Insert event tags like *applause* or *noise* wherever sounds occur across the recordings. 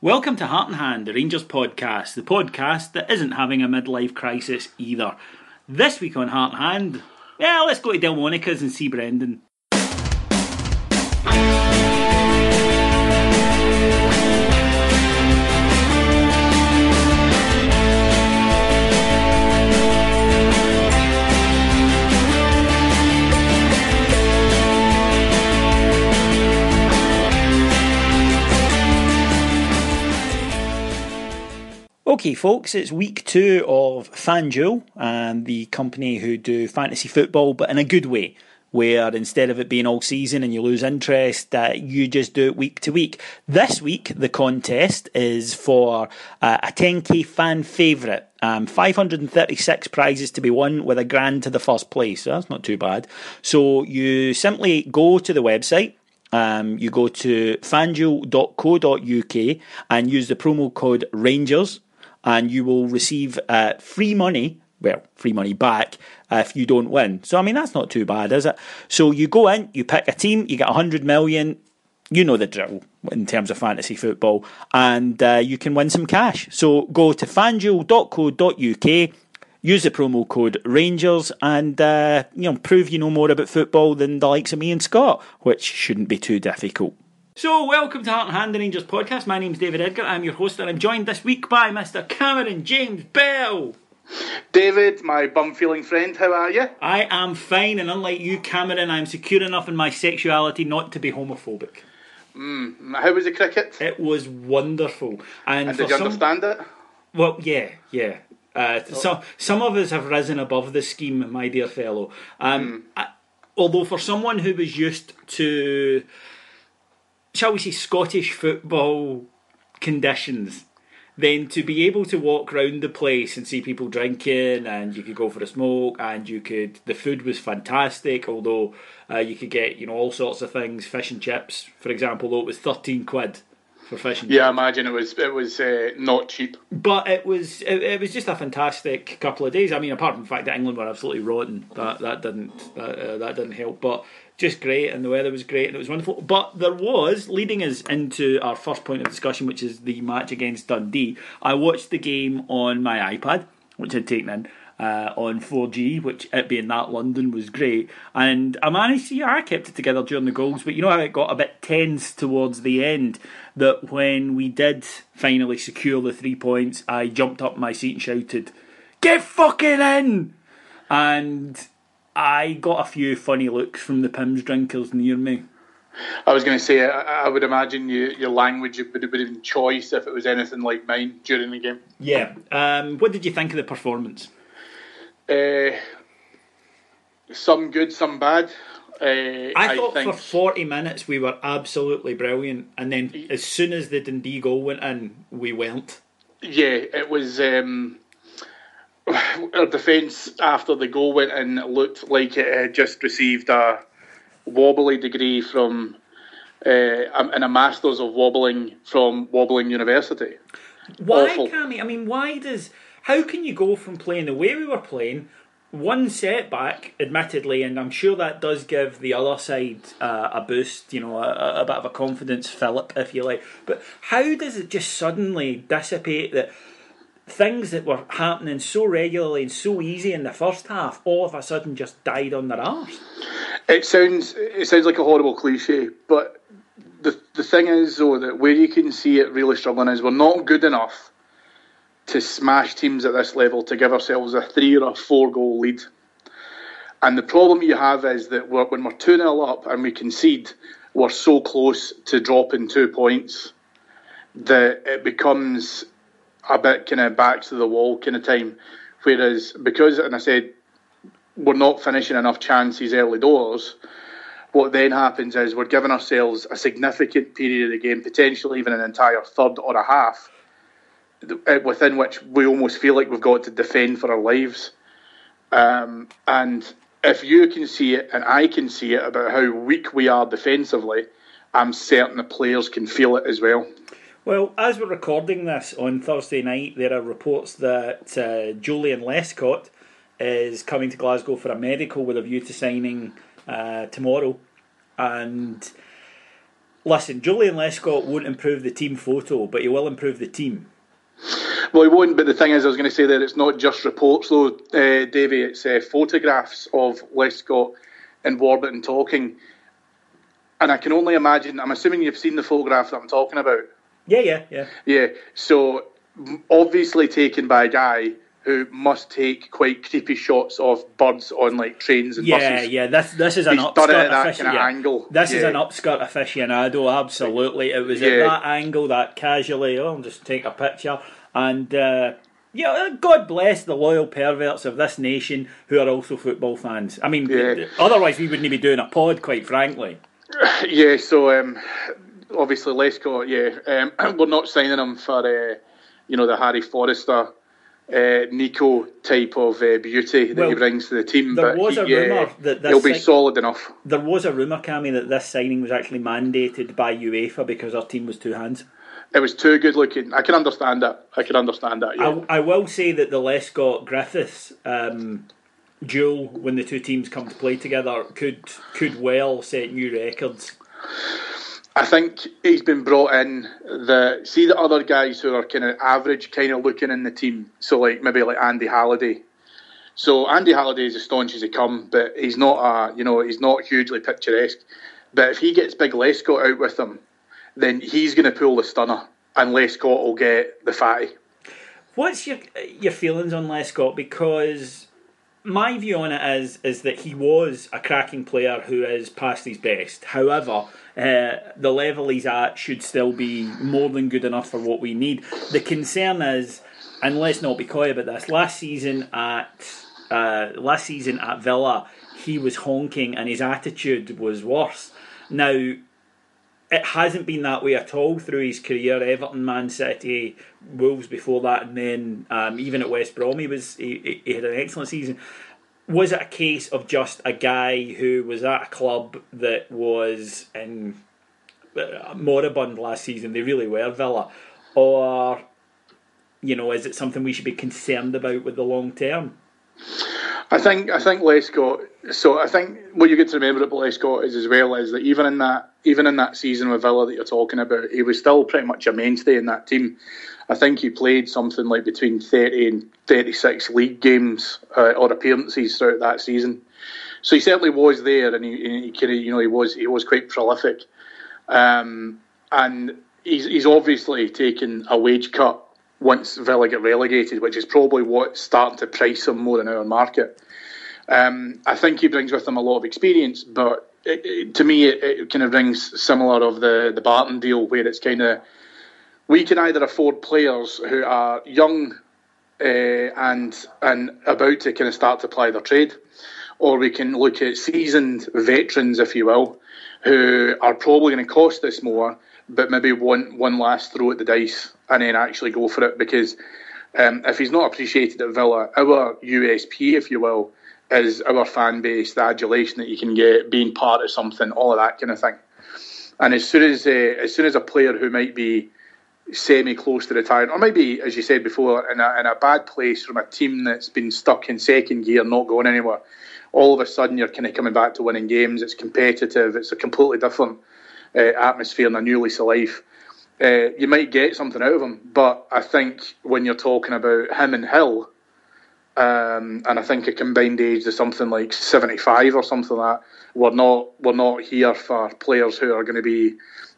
Welcome to Heart and Hand, the Rangers podcast, the podcast that isn't having a midlife crisis either. This week on Heart and Hand, well, let's go to Delmonico's and see Brendan. Okay, folks, it's week two of FanDuel, and the company who do fantasy football, but in a good way, where instead of it being all season and you lose interest, uh, you just do it week to week. This week, the contest is for uh, a 10k fan favourite. Um, 536 prizes to be won with a grand to the first place. So that's not too bad. So you simply go to the website. Um, you go to fanduel.co.uk and use the promo code Rangers and you will receive uh, free money. Well, free money back if you don't win. So I mean that's not too bad, is it? So you go in, you pick a team, you get hundred million. You know the drill in terms of fantasy football, and uh, you can win some cash. So go to fanduel.co.uk, use the promo code Rangers, and uh, you know prove you know more about football than the likes of me and Scott, which shouldn't be too difficult. So, welcome to Heart and Hand the Rangers podcast. My name's David Edgar. I'm your host, and I'm joined this week by Mr. Cameron James Bell. David, my bum feeling friend, how are you? I am fine, and unlike you, Cameron, I'm secure enough in my sexuality not to be homophobic. Mm, how was the cricket? It was wonderful. And, and did you some, understand it? Well, yeah, yeah. Uh, oh. so, some of us have risen above the scheme, my dear fellow. Um, mm. I, although, for someone who was used to shall we say, Scottish football conditions, then to be able to walk round the place and see people drinking, and you could go for a smoke, and you could, the food was fantastic, although uh, you could get, you know, all sorts of things, fish and chips, for example, though it was 13 quid for fish and yeah, chips. Yeah, I imagine it was it was uh, not cheap. But it was it, it, was just a fantastic couple of days. I mean, apart from the fact that England were absolutely rotten, that that didn't that, uh, that didn't help. But just great, and the weather was great, and it was wonderful. But there was, leading us into our first point of discussion, which is the match against Dundee. I watched the game on my iPad, which I'd taken in. Uh, on 4G, which it being that London was great, and I managed to, yeah, I kept it together during the goals, but you know how it got a bit tense towards the end. That when we did finally secure the three points, I jumped up my seat and shouted, "Get fucking in!" And I got a few funny looks from the Pimm's drinkers near me. I was going to say, I, I would imagine you, your language would have been choice if it was anything like mine during the game. Yeah. Um, what did you think of the performance? Uh, some good, some bad. Uh, I, I thought think... for 40 minutes we were absolutely brilliant, and then as soon as the Dundee goal went in, we went. Yeah, it was. Um, *sighs* our defence after the goal went in looked like it had just received a wobbly degree from uh, and a masters of wobbling from wobbling university. Why, Awful. Cammy? I mean, why does how can you go from playing the way we were playing? One setback, admittedly, and I'm sure that does give the other side uh, a boost, you know, a, a bit of a confidence fillip, if you like. But how does it just suddenly dissipate that things that were happening so regularly and so easy in the first half all of a sudden just died on their arse? It sounds it sounds like a horrible cliche, but the the thing is though that where you can see it really struggling is we're not good enough to smash teams at this level to give ourselves a three or a four goal lead. And the problem you have is that we're, when we're 2 0 up and we concede, we're so close to dropping two points that it becomes a bit kind of back to the wall kind of time. Whereas, because, and I said, we're not finishing enough chances early doors, what then happens is we're giving ourselves a significant period of the game, potentially even an entire third or a half, within which we almost feel like we've got to defend for our lives. Um, and if you can see it and I can see it about how weak we are defensively, I'm certain the players can feel it as well. Well, as we're recording this on Thursday night, there are reports that uh, Joleon Lescott is coming to Glasgow for a medical with a view to signing uh, tomorrow. And listen, Joleon Lescott won't improve the team photo, but he will improve the team. Well, he won't. But the thing is, I was going to say that it's not just reports, though, uh, Davey. It's uh, photographs of Lescott and Warburton talking, and I can only imagine. I'm assuming you've seen the photograph that I'm talking about. Yeah, yeah, yeah. Yeah. So obviously taken by a guy who must take quite creepy shots of birds on like trains and yeah, buses. Yeah, yeah. This this is an He's upskirt aficionado. Kind of angle. This yeah. is an upskirt aficionado. Absolutely, it was yeah. at that angle that casually. Oh, I'll just take a picture and. Uh, yeah, God bless the loyal perverts of this nation who are also football fans. I mean, yeah. otherwise we wouldn't be doing a pod, quite frankly. *laughs* Yeah, so um, obviously Lescott, yeah, um, *clears throat* we're not signing him for, uh, you know, the Harry Forrester uh, Nico type of uh, beauty that well, he brings to the team. There but was he, a rumour that he'll be solid enough. There was a rumour, Cammy, that this signing was actually mandated by UEFA because our team was two hands. It was too good looking. I can understand that. I can understand that. Yeah. I, I will say that the Lescott Griffiths um, duel, when the two teams come to play together, could could well set new records. I think he's been brought in. The see the other guys who are kind of average, kind of looking in the team. So like maybe like Andy Halliday. So Andy Halliday is as staunch as he come, but he's not a you know he's not hugely picturesque. But if he gets Big Lescott out with him, then he's going to pull the stunner, and Lescott will get the fatty. What's your your feelings on Lescott? Because my view on it is is that he was a cracking player who is past his best. However, uh, the level he's at should still be more than good enough for what we need. The concern is, and let's not be coy about this. Last season at uh, last season at Villa, he was honking and his attitude was worse. Now. It hasn't been that way at all through his career. Everton, Man City, Wolves before that, and then um, even at West Brom, he was he, he had an excellent season was it a case of just a guy who was at a club that was in uh, moribund last season? They really were Villa, or you know, is it something we should be concerned about with the long term? I think I think Lescott. So I think what you get to remember about Lescott is as well is that even in that even in that season with Villa that you're talking about, he was still pretty much a mainstay in that team. I think he played something like between 30 and 36 league games uh, or appearances throughout that season. So he certainly was there, and he, he you know, he was he was quite prolific, um, and he's he's obviously taken a wage cut once Villa get relegated, which is probably what's starting to price him more in our market. Um, I think he brings with him a lot of experience, but it, it, to me, it, it, kind of brings similar of the the Barton deal, where it's kind of we can either afford players who are young uh, and and about to kind of start to ply their trade, or we can look at seasoned veterans, if you will, who are probably going to cost us more, but maybe one one last throw at the dice and then actually go for it because um, if he's not appreciated at Villa, our USP, if you will, is our fan base, the adulation that you can get, being part of something, all of that kind of thing. And as soon as uh, as soon as a player who might be semi close to retiring, or maybe as you said before, in a, in a bad place from a team that's been stuck in second gear, not going anywhere, all of a sudden you're kind of coming back to winning games. It's competitive. It's a completely different atmosphere and a new lease of life. Uh, you might get something out of him, but I think when you're talking about him and Hill, um, and I think a combined age is something like 75 or something like that. We're not we're not here for players who are going to be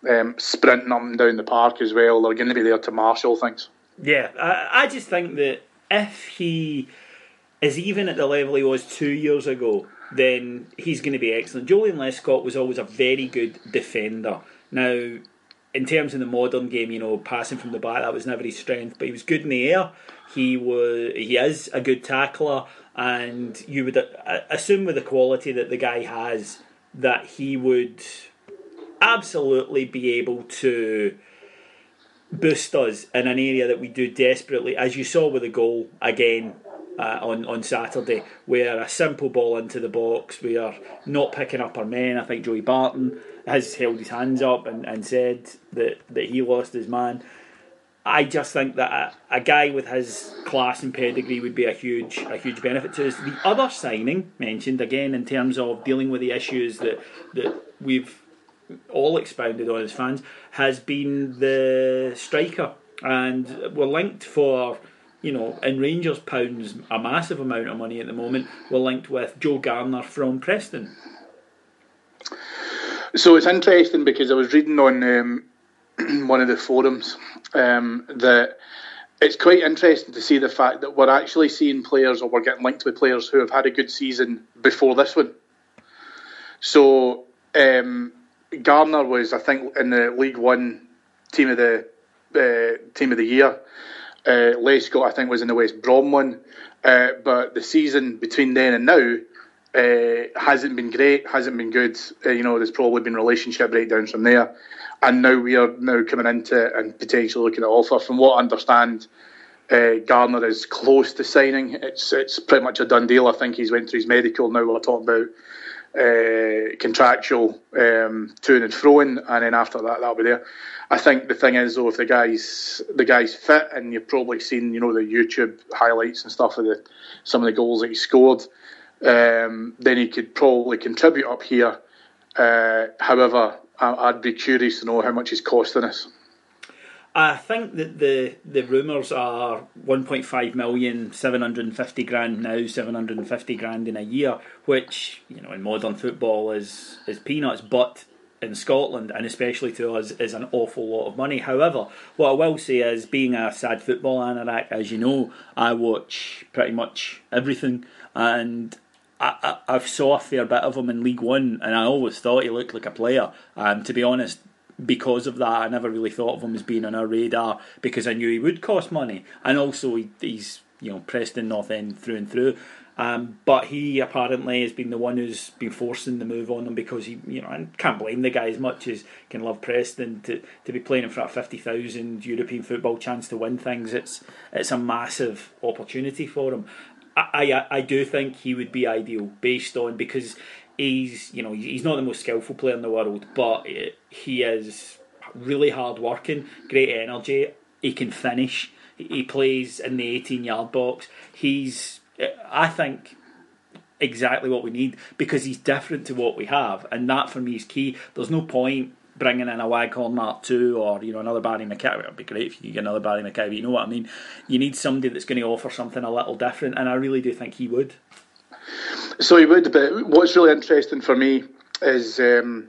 um, sprinting up and down the park as well. They're going to be there to marshal things. Yeah, I, I just think that if he is even at the level he was two years ago, then he's going to be excellent. Joleon Lescott was always a very good defender. Now, in terms of the modern game, you know, passing from the back that was never his strength, but he was good in the air. He was he is a good tackler, and you would uh, assume with the quality that the guy has that he would absolutely be able to boost us in an area that we do desperately, as you saw with the goal again uh, on on Saturday, where a simple ball into the box, we are not picking up our men. I think Joey Barton has held his hands up and, and said that, that he lost his man. I just think that a, a, guy with his class and pedigree would be a huge a huge benefit to us. The other signing mentioned again in terms of dealing with the issues that that we've all expounded on as fans has been the striker, and we're linked for you know in Rangers pounds a massive amount of money at the moment. We're linked with Joe Garner from Preston. So it's interesting because I was reading on um, *clears throat* one of the forums um, that it's quite interesting to see the fact that we're actually seeing players or we're getting linked with players who have had a good season before this one. So um, Garner was, I think, in the League One team of the uh, team of the year. Uh, Lescott, I think, was in the West Brom one. Uh, but the season between then and now uh, hasn't been great, hasn't been good. Uh, you know, there's probably been relationship breakdowns from there and now we are now coming into it and potentially looking at offer. From what I understand, uh, Garner is close to signing. It's it's pretty much a done deal. I think he's went through his medical. Now we're talking about uh, contractual um, to and throwing, and then after that, that'll be there. I think the thing is though, if the guy's the guy's fit, and you've probably seen you know the YouTube highlights and stuff of the some of the goals that he scored, um, then he could probably contribute up here. Uh, however, I'd be curious to know how much he's costing us. I think that the the rumours are 1.5 million, 750 grand now, 750 grand in a year, which you know in modern football is is peanuts, but in Scotland and especially to us is an awful lot of money. However, what I will say is, being a sad football anorak, as you know, I watch pretty much everything, and I, I, have saw a fair bit of him in League One, and I always thought he looked like a player. Um, to be honest, because of that, I never really thought of him as being on our radar because I knew he would cost money, and also he, he's you know Preston North End through and through. Um, but he apparently has been the one who's been forcing the move on him because he, you know, I can't blame the guy as much as can love Preston to, to be playing in front of fifty thousand European football chance to win things. It's it's a massive opportunity for him. I, I, I do think he would be ideal based on because he's you know he's not the most skillful player in the world, but he is really hard working, great energy. He can finish. He plays in the 18 yard box. He's I think exactly what we need because he's different to what we have, and that for me is key. There's no point bringing in a Waghorn Mark II or you know another Barry McKay. It would be great if you get another Barry McKay, but you know what I mean. You need somebody that's going to offer something a little different, and I really do think he would. So he would, but what's really interesting for me is um,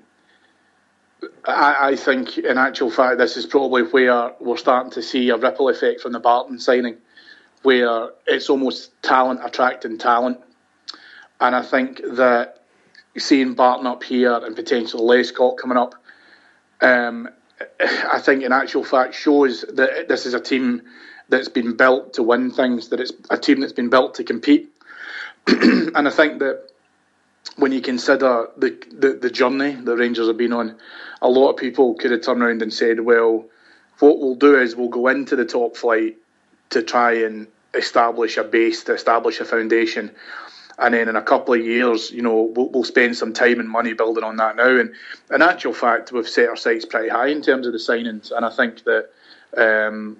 I, I, think, in actual fact, this is probably where we're starting to see a ripple effect from the Barton signing, where it's almost talent attracting talent, and I think that seeing Barton up here and potentially Lescott coming up um, I think in actual fact shows that this is a team that's been built to win things, that it's a team that's been built to compete. *clears throat* and I think that when you consider the, the, the journey the Rangers have been on, a lot of people could have turned around and said, well, what we'll do is we'll go into the top flight to try and establish a base, to establish a foundation. And then in a couple of years, you know, we'll, we'll spend some time and money building on that now. And in actual fact, we've set our sights pretty high in terms of the signings, and I think that. Um,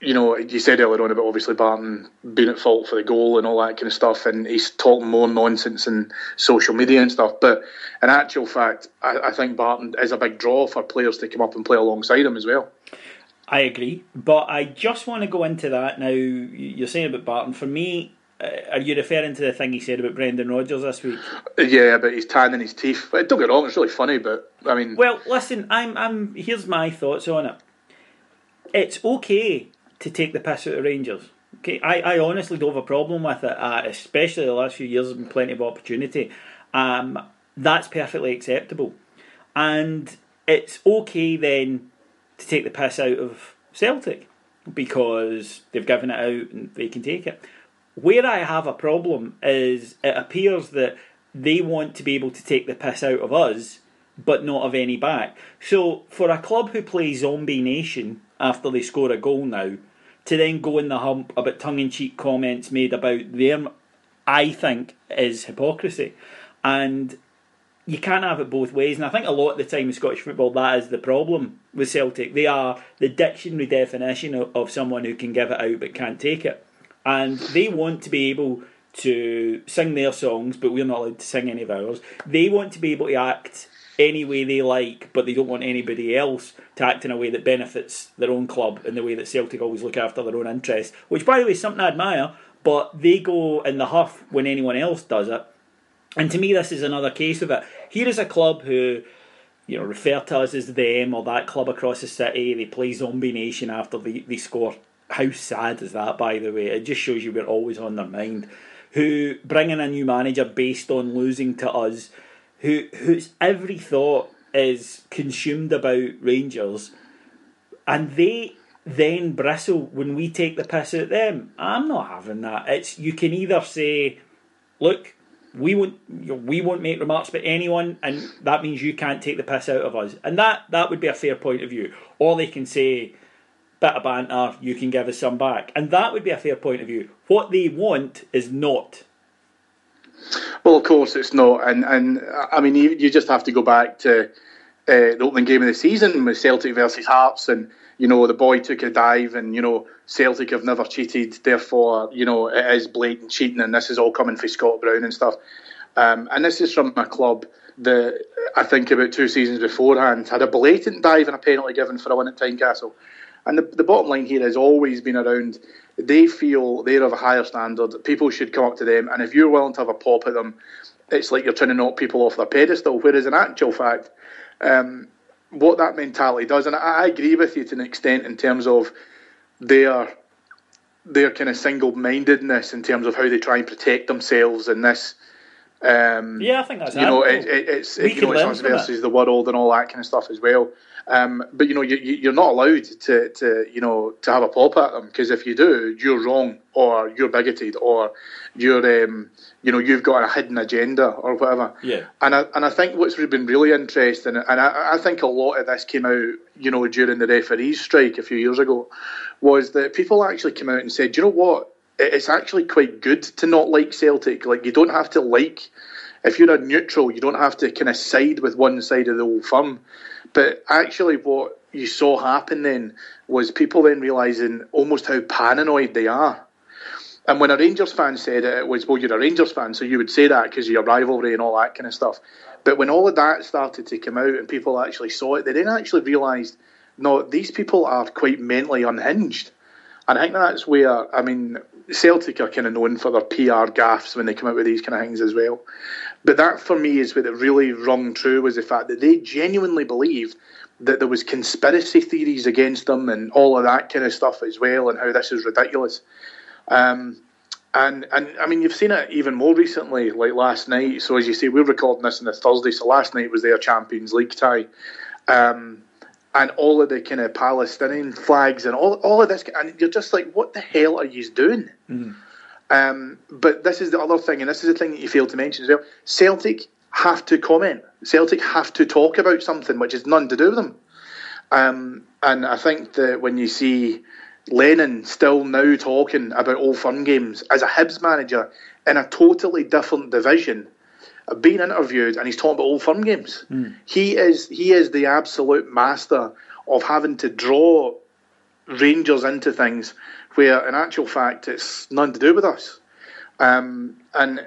you know, you said earlier on about obviously Barton being at fault for the goal and all that kind of stuff, and he's talking more nonsense in social media and stuff. But in actual fact, I, I think Barton is a big draw for players to come up and play alongside him as well. I agree, but I just want to go into that now. You're saying about Barton. For me, are you referring to the thing he said about Brendan Rodgers this week? Yeah, about his tanning his teeth. Don't get wrong, it's really funny, but I mean, well, listen, I'm, I'm. Here's my thoughts on it. It's okay to take the piss out of Rangers. Okay, I, I honestly don't have a problem with it, uh, especially the last few years. There's been plenty of opportunity. Um, that's perfectly acceptable, and it's okay then to take the piss out of Celtic because they've given it out and they can take it. Where I have a problem is it appears that they want to be able to take the piss out of us, but not of any back. So for a club who plays Zombie Nation after they score a goal now, to then go in the hump about tongue in cheek comments made about them, I think is hypocrisy. And you can't have it both ways. And I think a lot of the time in Scottish football, that is the problem with Celtic. They are the dictionary definition of, of someone who can give it out but can't take it. And they want to be able to sing their songs, but we're not allowed to sing any of ours. They want to be able to act any way they like, but they don't want anybody else to act in a way that benefits their own club in the way that Celtic always look after their own interests. Which, by the way, is something I admire, but they go in the huff when anyone else does it. And to me, this is another case of it. Here is a club who, you know, refer to us as them or that club across the city. They play Zombie Nation after they, they score. How sad is that, by the way? It just shows you we're always on their mind. Who bring in a new manager based on losing to us who whose every thought is consumed about Rangers, and they then bristle when we take the piss out them. I'm not having that. It's you can either say, look, we won't we won't make remarks about anyone, and that means you can't take the piss out of us, and that that would be a fair point of view. Or they can say, bit of banter, you can give us some back, and that would be a fair point of view. What they want is not. Well, of course it's not, and and I mean you, you just have to go back to uh, the opening game of the season with Celtic versus Hearts, and you know the boy took a dive, and you know Celtic have never cheated, therefore you know it is blatant cheating, and this is all coming for Scott Brown and stuff, um, and this is from a club that I think about two seasons beforehand had a blatant dive and a penalty given for a win at Tynecastle. And the, the bottom line here has always been around they feel they're of a higher standard. People should come up to them, and if you're willing to have a pop at them, it's like you're trying to knock people off their pedestal. Whereas in actual fact, um, what that mentality does, and I, I, agree with you to an extent in terms of their their kind of single mindedness in terms of how they try and protect themselves in this. Um, yeah, I think that's you know it, it, it's we you know it's us versus the world and all that kind of stuff as well. Um, but you know, you, you're not allowed to, to you know to have a pop at them because if you do, you're wrong or you're bigoted or you're um, you know you've got a hidden agenda or whatever. Yeah. And I and I think what's been really interesting, and I, I think a lot of this came out you know during the referees strike a few years ago, was that people actually came out and said, you know what, it's actually quite good to not like Celtic. Like you don't have to like. If you're a neutral, you don't have to kind of side with one side of the old firm. But actually, what you saw happen then was people then realising almost how paranoid they are. And when a Rangers fan said it, it was, well, you're a Rangers fan, so you would say that because of your rivalry and all that kind of stuff. But when all of that started to come out and people actually saw it, they then actually realised, no, these people are quite mentally unhinged. And I think that's where, I mean, Celtic are kind of known for their PR gaffes when they come out with these kind of things as well. But that for me is what it really rung true was the fact that they genuinely believed that there was conspiracy theories against them and all of that kind of stuff as well, and how this is ridiculous. Um, and and I mean, you've seen it even more recently, like last night. So as you say, we're recording this on a Thursday. So last night was their Champions League tie, um, and all of the kind of Palestinian flags and all all of this, and you're just like, what the hell are you doing? Mm-hmm. Um, but this is the other thing, and this is the thing that you failed to mention as well. Celtic have to comment. Celtic have to talk about something which has nothing to do with them. Um, and I think that when you see Lennon still now talking about old firm games as a Hibs manager, in a totally different division being interviewed and he's talking about old firm games. Mm. He is he is the absolute master of having to draw Rangers into things where in actual fact it's none to do with us. Um, and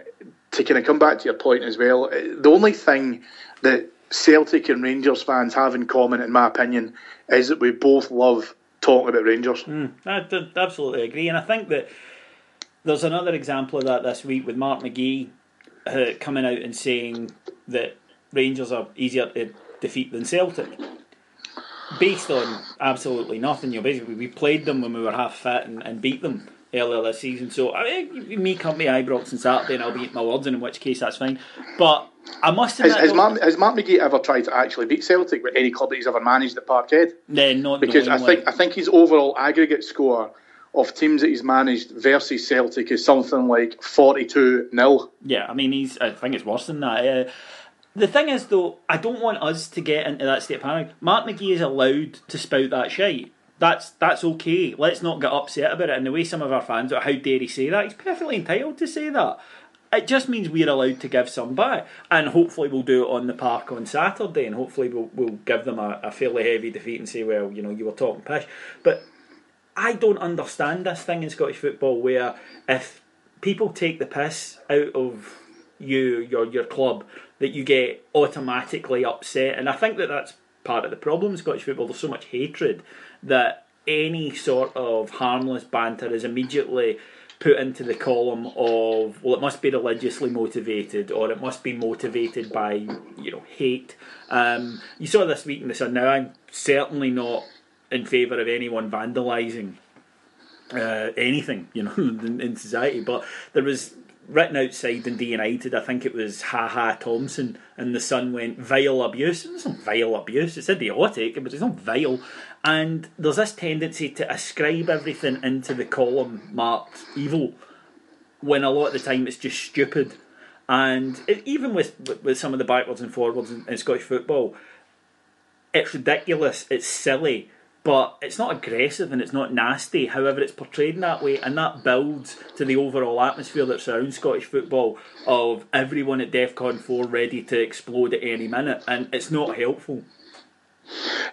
to kind of come back to your point as well, the only thing that Celtic and Rangers fans have in common, in my opinion, is that we both love talking about Rangers. Mm, I absolutely agree, and I think that there's another example of that this week with Mark McGhee uh, coming out and saying that Rangers are easier to defeat than Celtic. Based on absolutely nothing, you know, basically we played them when we were half fit and, and beat them earlier this season. So I mean, me come to Ibrox on Saturday and I'll be eating my words, and in which case that's fine. But I must admit, has, has, Mark, has Mark McGhee ever tried to actually beat Celtic with any club that he's ever managed at Parkhead? No, not because I think I think his overall aggregate score of teams that he's managed versus Celtic is something like 42 0. Yeah, I mean, he's. I think it's worse than that. Uh, the thing is, though, I don't want us to get into that state of panic. Mark McGhee is allowed to spout that shite. That's that's okay. Let's not get upset about it. And the way some of our fans are, how dare he say that? He's perfectly entitled to say that. It just means we're allowed to give some back, and hopefully we'll do it on the park on Saturday, and hopefully we'll, we'll give them a, a fairly heavy defeat and say, well, you know, you were talking pish. But I don't understand this thing in Scottish football where if people take the piss out of you, your your club, that you get automatically upset, and I think that that's part of the problem in Scottish football. There's so much hatred that any sort of harmless banter is immediately put into the column of well, it must be religiously motivated, or it must be motivated by you know hate. Um, you saw this week in the Sun. Now I'm certainly not in favour of anyone vandalising uh, anything, you know, *laughs* in, in, society. But there was written outside in United, I think it was Ha Ha Thompson, and the Sun went vile abuse. It's not vile abuse, it's idiotic, but it's not vile. And there's this tendency to ascribe everything into the column marked evil, when a lot of the time it's just stupid. And even with with some of the backwards and forwards in, in Scottish football, it's ridiculous, it's silly but it's not aggressive and it's not nasty. However, it's portrayed in that way, and that builds to the overall atmosphere that surrounds Scottish football of everyone at DEFCON 4 ready to explode at any minute, and it's not helpful.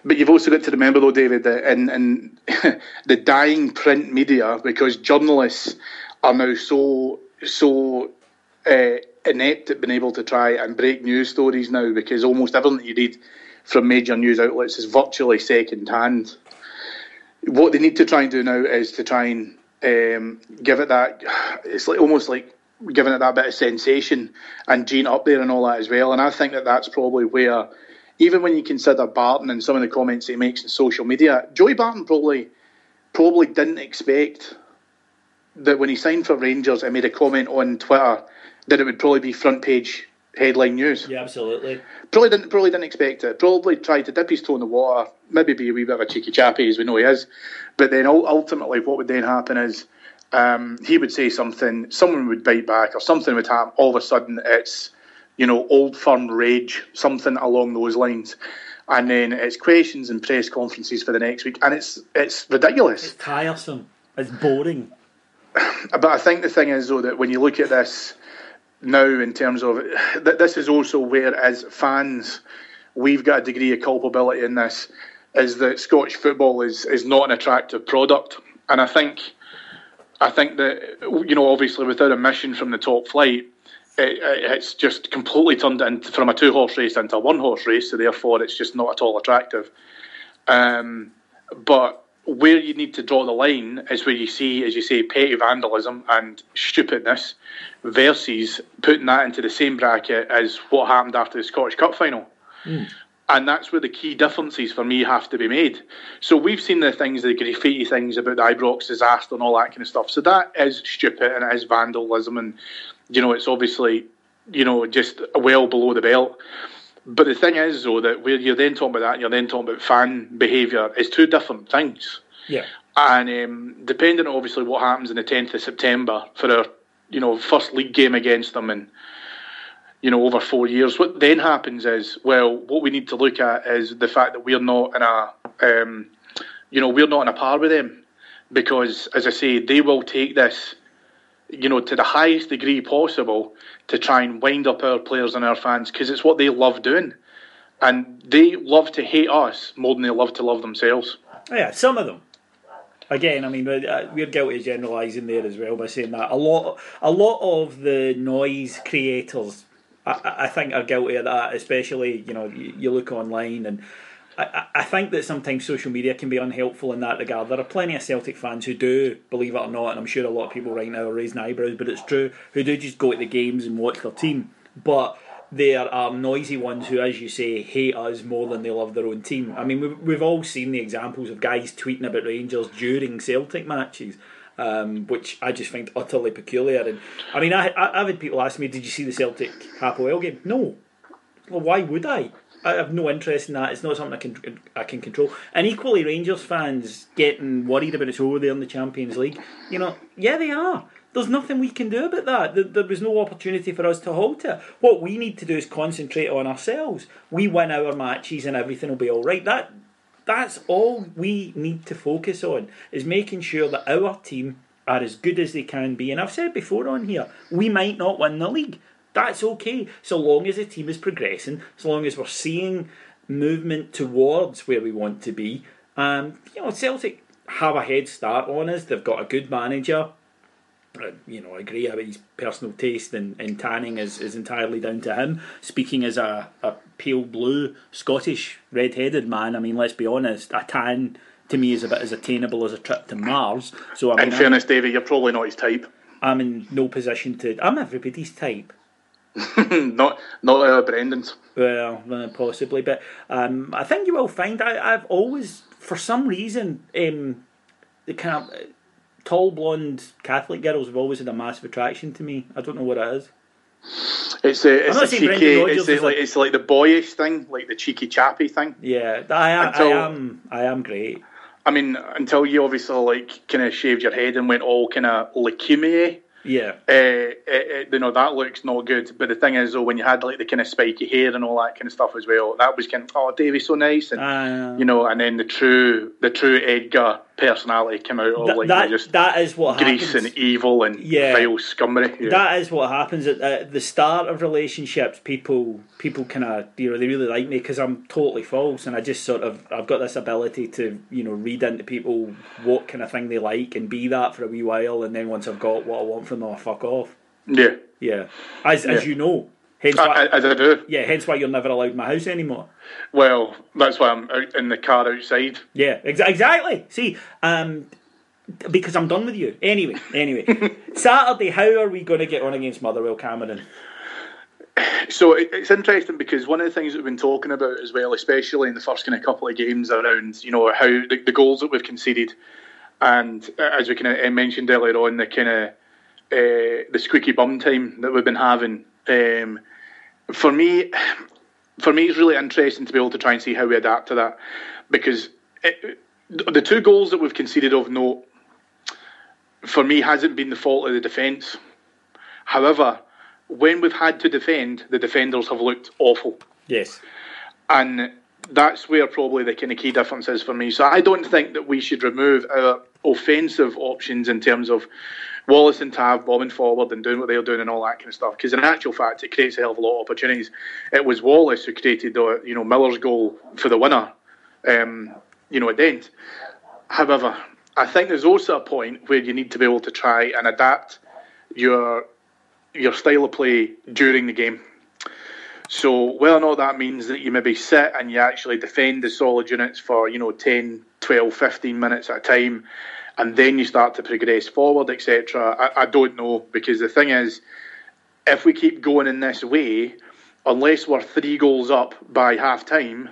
But you've also got to remember, though, David, that in, in *laughs* the dying print media, because journalists are now so so uh, inept at being able to try and break news stories now, because almost everything that you read from major news outlets is virtually second hand. What they need to try and do now is to try and um, give it that. It's like almost like giving it that bit of sensation and Gene up there and all that as well. And I think that that's probably where, even when you consider Barton and some of the comments he makes in social media, Joey Barton probably probably didn't expect that when he signed for Rangers and made a comment on Twitter that it would probably be front page headline news. Yeah, absolutely. Probably didn't probably didn't expect it. Probably tried to dip his toe in the water, maybe be a wee bit of a cheeky chappy as we know he is. But then ultimately, what would then happen is um, he would say something, someone would bite back, or something would happen. All of a sudden, it's you know old firm rage, something along those lines. And then it's questions and press conferences for the next week, and it's it's ridiculous. It's tiresome. It's boring. *sighs* But I think the thing is though that when you look at this now in terms of that this is also where as fans we've got a degree of culpability in this is that Scottish football is is not an attractive product. And I think I think that you know obviously without a mission from the top flight it, it's just completely turned into from a two horse race into a one horse race so therefore it's just not at all attractive. Um, but where you need to draw the line is where you see, as you say, petty vandalism and stupidness versus putting that into the same bracket as what happened after the Scottish Cup final. Mm. And that's where the key differences for me have to be made. So we've seen the things, the graffiti things about the Ibrox disaster and all that kind of stuff. So that is stupid and it is vandalism, and you know it's obviously you know just well below the belt. But the thing is, though, that where you're then talking about that and you're then talking about fan behaviour It's two different things. Yeah. And um, depending on obviously what happens in the 10th of September for our, you know, first league game against them and, you know, over four years, what then happens is, well, what we need to look at is the fact that we're not in a, um, you know, we're not in a par with them because, as I say, they will take this you know, to the highest degree possible to try and wind up our players and our fans because it's what they love doing. And they love to hate us more than they love to love themselves. Yeah, some of them. Again, I mean, uh, we're guilty of generalising there as well by saying that a lot, a lot of the noise creators, I, I think, are guilty of that. Especially, you know, you, you look online and I, I think that sometimes social media can be unhelpful in that regard. There are plenty of Celtic fans who do, believe it or not, and I'm sure a lot of people right now are raising eyebrows, but it's true, who do just go to the games and watch their team. But there are noisy ones who, as you say, hate us more than they love their own team. I mean, we've, we've all seen the examples of guys tweeting about Rangers during Celtic matches. Um, which I just find utterly peculiar. And I mean, I, I, have had people ask me, "Did you see the Celtic Hapoel game?" No. Well, why would I? I have no interest in that. It's not something I can I can control. And equally, Rangers fans getting worried about it's over oh, there in the Champions League. You know, yeah, they are. There's nothing we can do about that. There, there was no opportunity for us to halt it. What we need to do is concentrate on ourselves. We win our matches and everything will be all right. That that's all we need to focus on is making sure that our team are as good as they can be. And I've said before on here, we might not win the league. That's okay, so long as the team is progressing, so long as we're seeing movement towards where we want to be. Um, you know, Celtic have a head start on us. They've got a good manager you know, I agree about his personal taste in, in tanning is, is entirely down to him. Speaking as a, a pale blue Scottish red-headed man, I mean, let's be honest, a tan to me is about as attainable as a trip to Mars. So, I mean, in fairness, Davey, you're probably not his type. I'm in no position to. I'm everybody's type. *laughs* not not uh, Brendan's. Well, possibly, but um, I think you will find I, I've always, for some reason, um, the kind of tall blonde Catholic girls have always had a massive attraction to me. I don't know what it is. It's a, it's a cheeky, it's, a, like, it's like the boyish thing, like the cheeky chappy thing. Yeah, I, I, until, I am, I am great. I mean, until you obviously like kind of shaved your head and went all kind of leukemia. Yeah. Uh, it, it, you know, that looks not good. But the thing is, though, when you had like the kind of spiky hair and all that kind of stuff as well, that was kind of, oh, Davey's so nice. And, uh, you know, and then the true, the true Edgar personality came out of like that, just that is what grease happens. and evil and yeah, vile scummery. Yeah. That is what happens at, at the start of relationships. People people kind of you know they really like me because I'm totally false and I just sort of I've got this ability to you know read into people what kind of thing they like and be that for a wee while and then once I've got what I want from them I fuck off. Yeah. Yeah. As yeah. as you know. Hence why, as I do. Yeah, hence why you're never allowed in my house anymore. Well, that's why I'm out in the car outside. Yeah, ex- exactly. See, um, because I'm done with you. Anyway, anyway, *laughs* Saturday, how are we going to get on against Motherwell, Cameron? So it's interesting because one of the things that we've been talking about as well, especially in the first kind of couple of games around, you know, how the, the goals that we've conceded, and uh, as we kind of mentioned earlier on, the kind of uh, the squeaky bum time that we've been having. Um, for me, for me, it's really interesting to be able to try and see how we adapt to that because it, the two goals that we've conceded of note, for me, hasn't been the fault of the defence. However, when we've had to defend, the defenders have looked awful. Yes. And that's where probably the kind of key difference is for me. So I don't think that we should remove our offensive options in terms of Wallace and Tav bombing forward and doing what they're doing and all that kind of stuff. Because in actual fact, it creates a hell of a lot of opportunities. It was Wallace who created the you know Miller's goal for the winner, um, you know, at Dens. However, I think there's also a point where you need to be able to try and adapt your your style of play during the game. So whether or not that means that you maybe sit and you actually defend the solid units for, you know, 10, 12, 15 minutes at a time, and then you start to progress forward, etc. I, I don't know because the thing is, if we keep going in this way, unless we're three goals up by half time,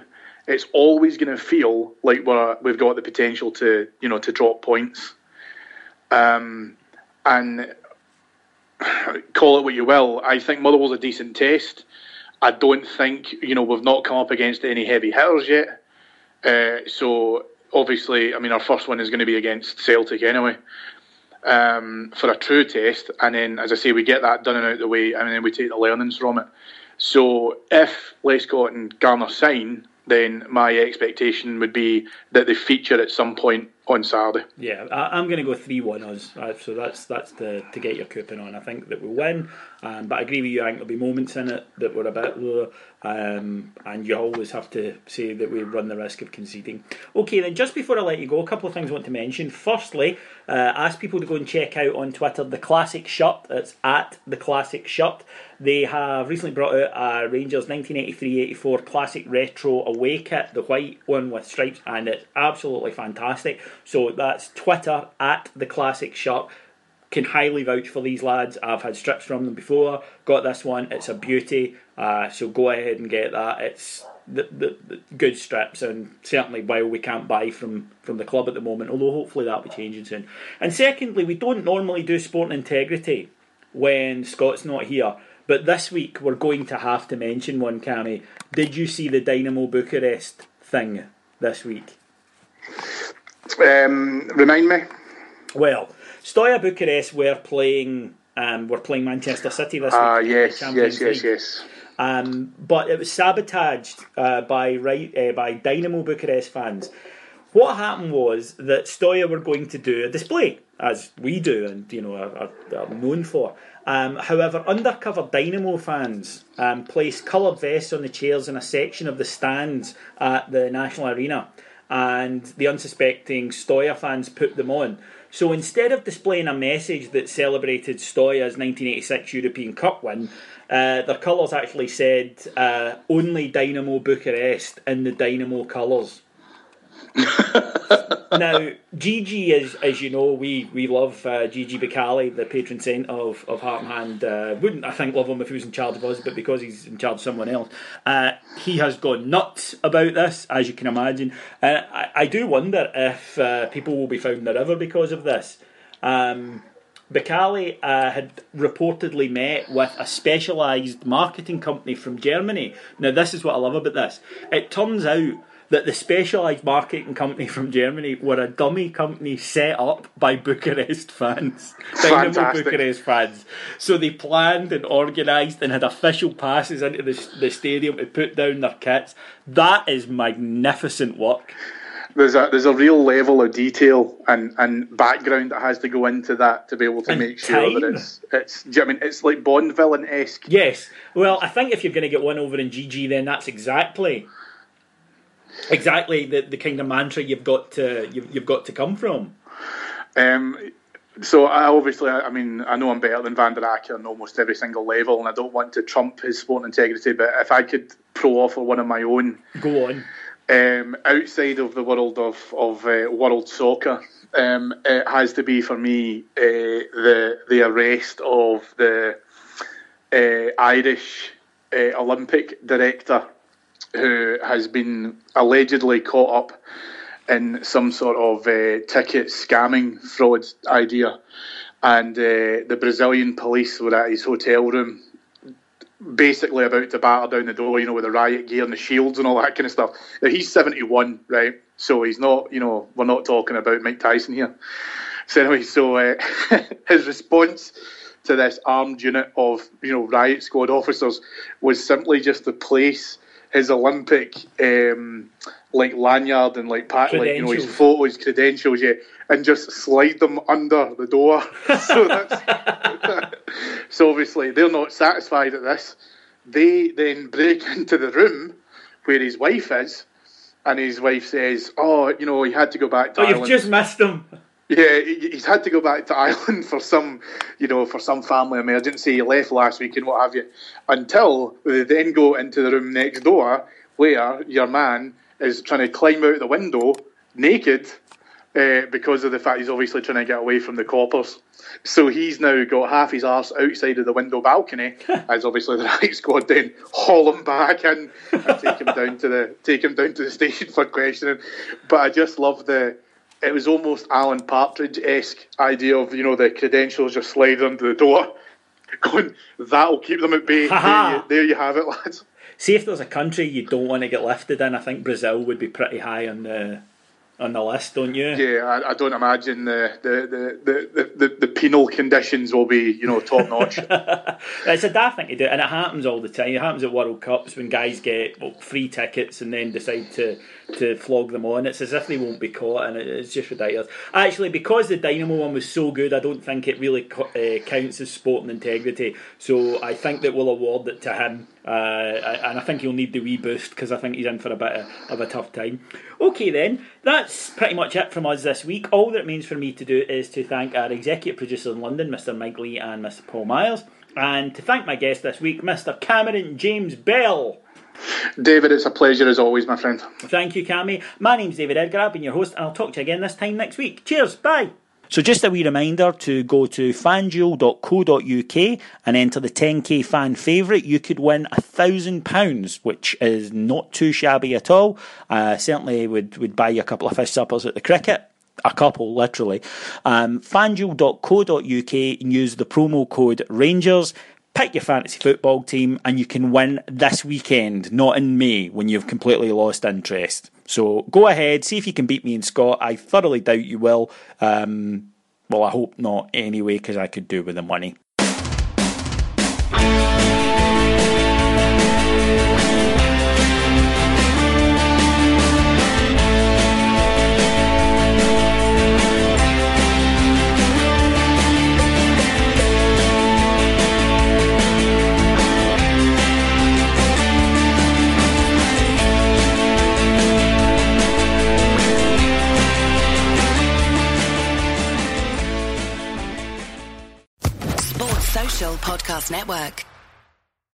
it's always going to feel like we're we've got the potential to you know to drop points. Um, and *sighs* call it what you will, I think Motherwell's a decent test. I don't think you know we've not come up against any heavy hitters yet. Uh, so obviously, I mean, our first one is going to be against Celtic anyway. Um, for a true test, and then, as I say, we get that done and out the way, and then we take the learnings from it. So, if Lescott and Garner sign, then my expectation would be that they feature at some point on Saturday. Yeah, I, am going to go three one us. So that's that's the to get your coupon on. I think that we'll win, um, but I agree with you. I think there'll be moments in it that were a bit lower, um, and you always have to say that we run the risk of conceding. Okay, then just before I let you go, a couple of things I want to mention. Firstly, uh, ask people to go and check out on Twitter the classic shirt. It's at the classic shirt. They have recently brought out a Rangers 1983-84 classic retro away kit, the white one with stripes, and it's absolutely fantastic. So that's Twitter at the classic shirt. Can highly vouch for these lads. I've had strips from them before. Got this one. It's a beauty. Uh, so go ahead and get that. It's the, the, the, good strips, and certainly while we can't buy from, from the club at the moment, although hopefully that'll be changing soon. And secondly, we don't normally do sport integrity when Scott's not here. But this week we're going to have to mention one, Cammy. Did you see the Dinamo Bucharest thing this week? Um, remind me. Well, Steaua Bucharest were playing. Um, we're playing Manchester City this uh, week. yes, yes, yes, yes. Um, but it was sabotaged uh, by right uh, by Dinamo Bucharest fans. What happened was that Steaua were going to do a display, as we do, and you know are, are, are known for. Um, however, undercover Dinamo fans um, placed coloured vests on the chairs in a section of the stands at the National Arena, and the unsuspecting Steaua fans put them on. So instead of displaying a message that celebrated Steaua's 1986 European Cup win, uh, their colours actually said uh, only Dinamo Bucharest in the Dinamo colours. *laughs* now, Gigi, as as you know, we we love uh, Gigi Becali, the patron saint of of Heart and Hand. Uh, wouldn't I think love him if he was in charge of us, but because he's in charge of someone else, uh, he has gone nuts about this, as you can imagine. Uh, I, I do wonder if uh, people will be found in the river because of this. Um, Becali uh, had reportedly met with a specialised marketing company from Germany. Now, this is what I love about this. It turns out that the specialised marketing company from Germany were a dummy company set up by Bucharest fans, Dinamo Bucharest fans. So they planned and organised and had official passes into the, the stadium to put down their kits. That is magnificent work there's a there's a real level of detail and, and background that has to go into that to be able to and make sure time. that it's it's. Do I mean, it's like Bond villain esque. Yes. Well, I think if you're going to get one over in Gigi, then that's exactly exactly the, the kind of mantra you've got to you've, you've got to come from. Um, so I obviously, I mean, I know I'm better than Van der Akker on almost every single level, and I don't want to trump his sport integrity. But if I could pro offer one of my own, go on. Um, outside of the world of of uh, world soccer, um, it has to be for me uh, the the arrest of the uh, Irish uh, Olympic director who has been allegedly caught up in some sort of uh, ticket scamming fraud idea. And uh, the Brazilian police were at his hotel room, basically about to batter down the door, you know, with the riot gear and the shields and all that kind of stuff. Now, he's 71, right? So he's not, you know, we're not talking about Mike Tyson here. So anyway, so uh, *laughs* his response to this armed unit of, you know, riot squad officers was simply just to place his Olympic um, like lanyard and like pat, like you know his photos, credentials, yeah, and just slide them under the door. *laughs* so that's *laughs* so obviously they're not satisfied at this. They then break *laughs* into the room where his wife is, and his wife says, "Oh, you know, he had to go back to." Oh, Ireland. you've just missed him. Yeah, he's had to go back to *laughs* Ireland for some, you know, for some family emergency. He left last week and what have you. Until they then go into the room next door where your man is trying to climb out the window naked uh, because of the fact he's obviously trying to get away from the coppers. So he's now got half his arse outside of the window balcony, *laughs* as obviously the right squad then haul him back in and take him down to the take him down to the *laughs* station for questioning. But I just love the it was almost Alan Partridge esque idea of you know the credentials just slide under the door, *laughs* going that'll keep them at bay. There you, there you have it, lads. See if there's a country you don't want to get lifted in. I think Brazil would be pretty high on the on the list, don't you? Yeah, I, I don't imagine the the, the, the, the, the penal conditions will be you know top notch. *laughs* it's a daft thing to do, and it happens all the time. It happens at World Cups when guys get well, free tickets and then decide to to flog them on. It's as if they won't be caught, and it's just ridiculous. Actually, because the Dinamo one was so good, I don't think it really uh, counts as sporting integrity. So I think that we'll award it to him, uh, and I think he'll need the wee boost because I think he's in for a bit of, of a tough time. Okay, then that's pretty much it from us this week. All that remains for me to do is to thank our executive producers in London, Mr. Mike Lee and Mr. Paul Myers, and to thank my guest this week, Mr. Cameron James Bell. David, it's a pleasure as always, my friend. Thank you, Cammy. My name's David Edgar. I've been your host, and I'll talk to you again this time next week. Cheers. Bye. So just a wee reminder to go to fanduel.co.uk and enter the 10k fan favourite. You could win a thousand pounds, which is not too shabby at all. Uh, certainly would, would buy you a couple of fish suppers at the cricket. A couple, literally. Um, and use the promo code Rangers pick your fantasy football team and you can win this weekend, not in May when you've completely lost interest. So go ahead, see if you can beat me and Scott. I thoroughly doubt you will. Um, well, I hope not anyway, because I could do with the money. Podcast Network.